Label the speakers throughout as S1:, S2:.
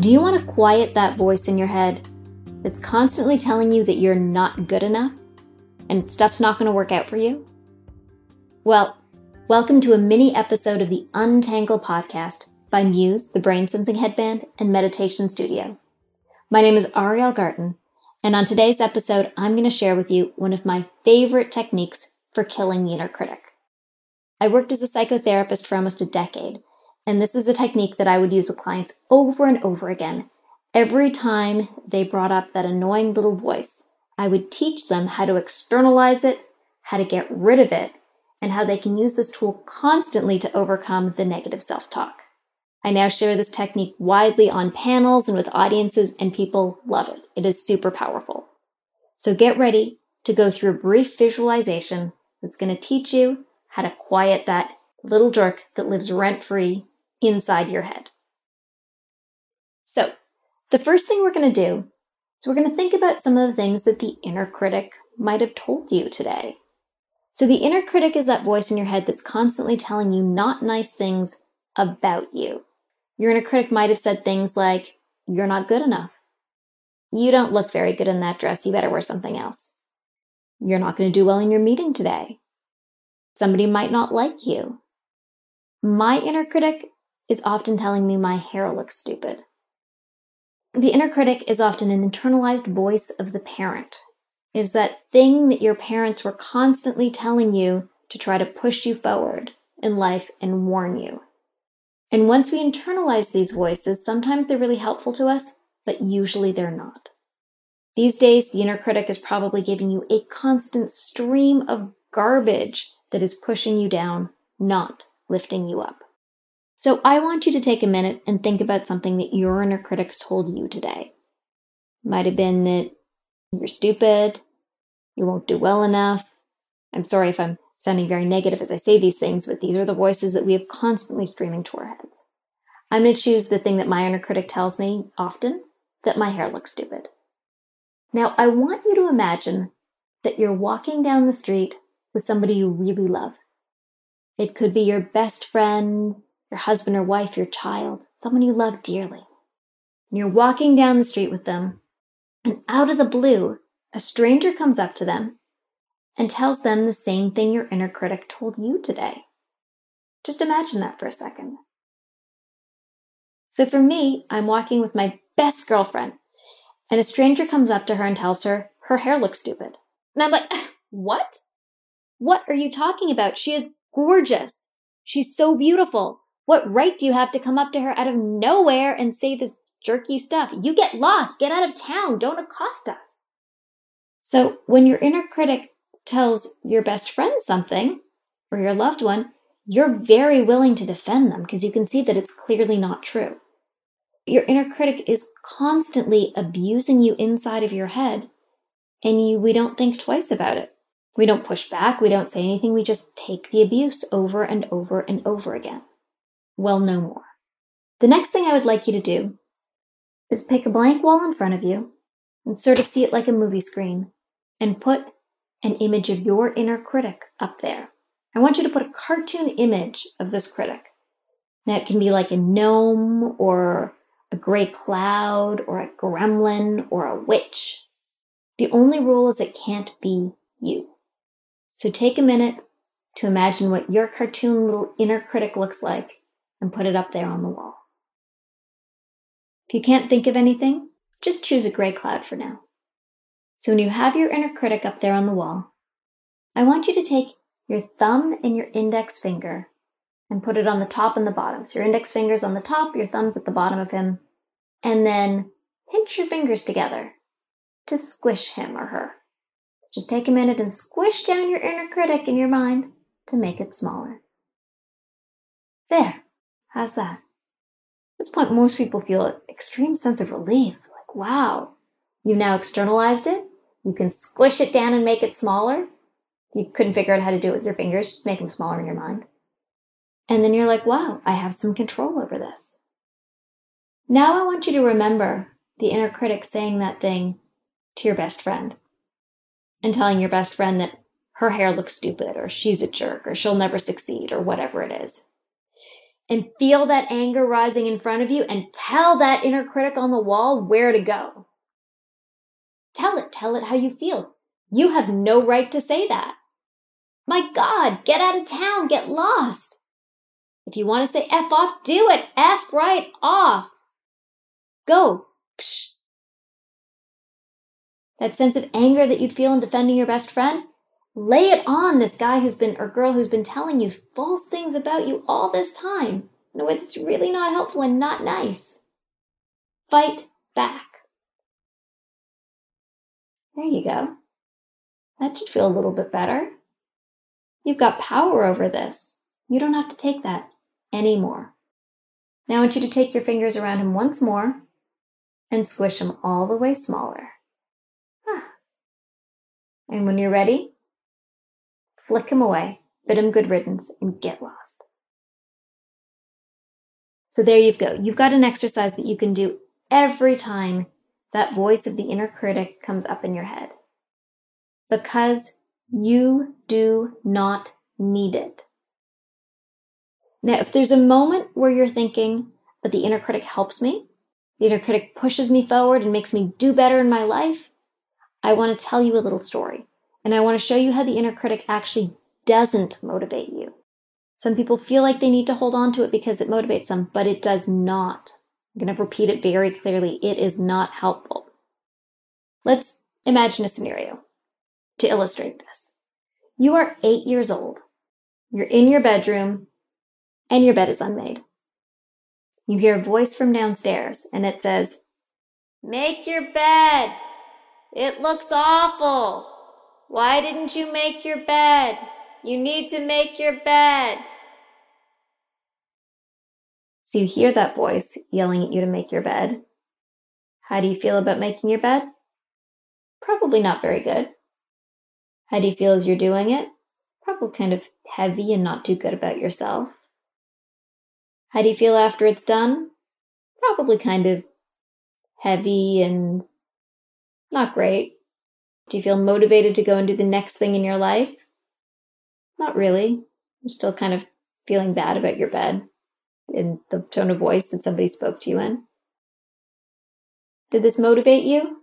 S1: Do you want to quiet that voice in your head that's constantly telling you that you're not good enough and stuff's not going to work out for you? Well, welcome to a mini episode of the Untangle podcast by Muse, the brain sensing headband, and meditation studio. My name is Ariel Garten, and on today's episode, I'm going to share with you one of my favorite techniques for killing the inner critic. I worked as a psychotherapist for almost a decade, and this is a technique that I would use with clients over and over again. Every time they brought up that annoying little voice, I would teach them how to externalize it, how to get rid of it, and how they can use this tool constantly to overcome the negative self talk. I now share this technique widely on panels and with audiences, and people love it. It is super powerful. So get ready to go through a brief visualization that's going to teach you how to quiet that little jerk that lives rent free inside your head. So, the first thing we're going to do is we're going to think about some of the things that the inner critic might have told you today. So, the inner critic is that voice in your head that's constantly telling you not nice things about you. Your inner critic might have said things like, You're not good enough. You don't look very good in that dress. You better wear something else. You're not going to do well in your meeting today. Somebody might not like you. My inner critic is often telling me my hair looks stupid. The inner critic is often an internalized voice of the parent, is that thing that your parents were constantly telling you to try to push you forward in life and warn you. And once we internalize these voices, sometimes they're really helpful to us, but usually they're not. These days, the inner critic is probably giving you a constant stream of garbage that is pushing you down, not lifting you up. So I want you to take a minute and think about something that your inner critic told you today. It Might have been that you're stupid, you won't do well enough. I'm sorry if I'm sounding very negative as I say these things, but these are the voices that we have constantly streaming to our heads. I'm going to choose the thing that my inner critic tells me often that my hair looks stupid. Now, I want you to imagine that you're walking down the street with somebody you really love. It could be your best friend, your husband or wife, your child, someone you love dearly. And you're walking down the street with them, and out of the blue, a stranger comes up to them and tells them the same thing your inner critic told you today. Just imagine that for a second. So for me, I'm walking with my best girlfriend, and a stranger comes up to her and tells her her hair looks stupid. And I'm like, what? What are you talking about? She is gorgeous. She's so beautiful. What right do you have to come up to her out of nowhere and say this jerky stuff? You get lost. Get out of town. Don't accost us. So when your inner critic tells your best friend something or your loved one, you're very willing to defend them because you can see that it's clearly not true. Your inner critic is constantly abusing you inside of your head, and you we don't think twice about it. We don't push back, we don't say anything, we just take the abuse over and over and over again. Well, no more. The next thing I would like you to do is pick a blank wall in front of you and sort of see it like a movie screen and put an image of your inner critic up there. I want you to put a cartoon image of this critic. Now, it can be like a gnome or a gray cloud or a gremlin or a witch. The only rule is it can't be you. So take a minute to imagine what your cartoon little inner critic looks like and put it up there on the wall. If you can't think of anything, just choose a gray cloud for now. So when you have your inner critic up there on the wall, I want you to take your thumb and your index finger and put it on the top and the bottom. So your index finger's on the top, your thumb's at the bottom of him, and then pinch your fingers together to squish him or her. Just take a minute and squish down your inner critic in your mind to make it smaller. There. How's that? At this point, most people feel an extreme sense of relief. Like, wow, you've now externalized it. You can squish it down and make it smaller. You couldn't figure out how to do it with your fingers, just make them smaller in your mind. And then you're like, wow, I have some control over this. Now I want you to remember the inner critic saying that thing to your best friend and telling your best friend that her hair looks stupid or she's a jerk or she'll never succeed or whatever it is. And feel that anger rising in front of you and tell that inner critic on the wall where to go. Tell it, tell it how you feel. You have no right to say that. My God, get out of town, get lost. If you want to say F off, do it. F right off. Go. Psh. That sense of anger that you'd feel in defending your best friend, lay it on this guy who's been or girl who's been telling you false things about you all this time in a way that's really not helpful and not nice. Fight back. There you go. That should feel a little bit better. You've got power over this. You don't have to take that anymore. Now I want you to take your fingers around him once more and squish him all the way smaller. Ah. And when you're ready, flick him away, bid him good riddance, and get lost. So there you go. You've got an exercise that you can do every time that voice of the inner critic comes up in your head. Because you do not need it. Now, if there's a moment where you're thinking, but the inner critic helps me, the inner critic pushes me forward and makes me do better in my life, I want to tell you a little story. And I want to show you how the inner critic actually doesn't motivate you. Some people feel like they need to hold on to it because it motivates them, but it does not. I'm going to repeat it very clearly. It is not helpful. Let's imagine a scenario to illustrate this. You are eight years old. You're in your bedroom and your bed is unmade. You hear a voice from downstairs and it says, Make your bed. It looks awful. Why didn't you make your bed? You need to make your bed. So you hear that voice yelling at you to make your bed. How do you feel about making your bed? Probably not very good. How do you feel as you're doing it? Probably kind of heavy and not too good about yourself. How do you feel after it's done? Probably kind of heavy and not great. Do you feel motivated to go and do the next thing in your life? Not really. You're still kind of feeling bad about your bed in the tone of voice that somebody spoke to you in. Did this motivate you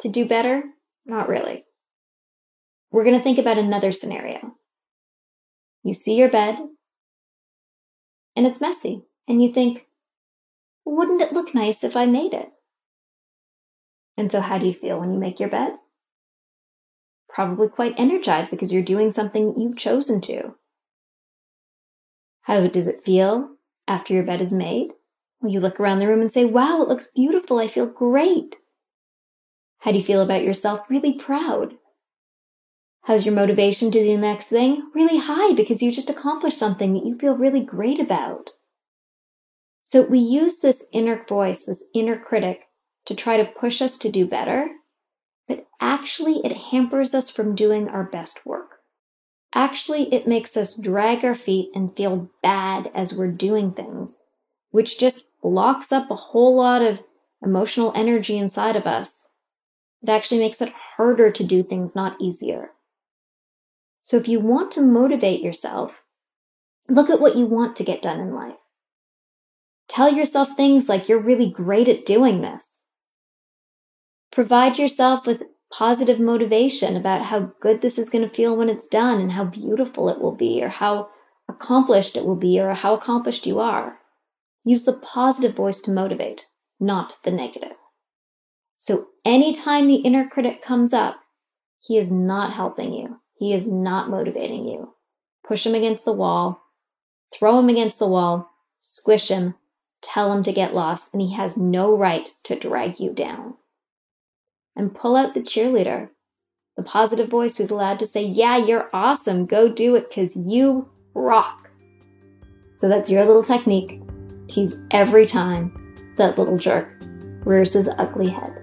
S1: to do better? Not really. We're going to think about another scenario. You see your bed, and it's messy. And you think, wouldn't it look nice if I made it? And so, how do you feel when you make your bed? Probably quite energized because you're doing something you've chosen to. How does it feel after your bed is made? Well, you look around the room and say, wow, it looks beautiful. I feel great. How do you feel about yourself? Really proud. How's your motivation to do the next thing? Really high because you just accomplished something that you feel really great about. So we use this inner voice, this inner critic, to try to push us to do better, but actually it hampers us from doing our best work. Actually, it makes us drag our feet and feel bad as we're doing things, which just locks up a whole lot of emotional energy inside of us. It actually makes it harder to do things, not easier. So if you want to motivate yourself, look at what you want to get done in life. Tell yourself things like you're really great at doing this. Provide yourself with positive motivation about how good this is going to feel when it's done and how beautiful it will be or how accomplished it will be or how accomplished you are. Use the positive voice to motivate, not the negative. So anytime the inner critic comes up, he is not helping you. He is not motivating you. Push him against the wall, throw him against the wall, squish him, tell him to get lost, and he has no right to drag you down. And pull out the cheerleader, the positive voice who's allowed to say, Yeah, you're awesome. Go do it because you rock. So that's your little technique to use every time that little jerk rears his ugly head.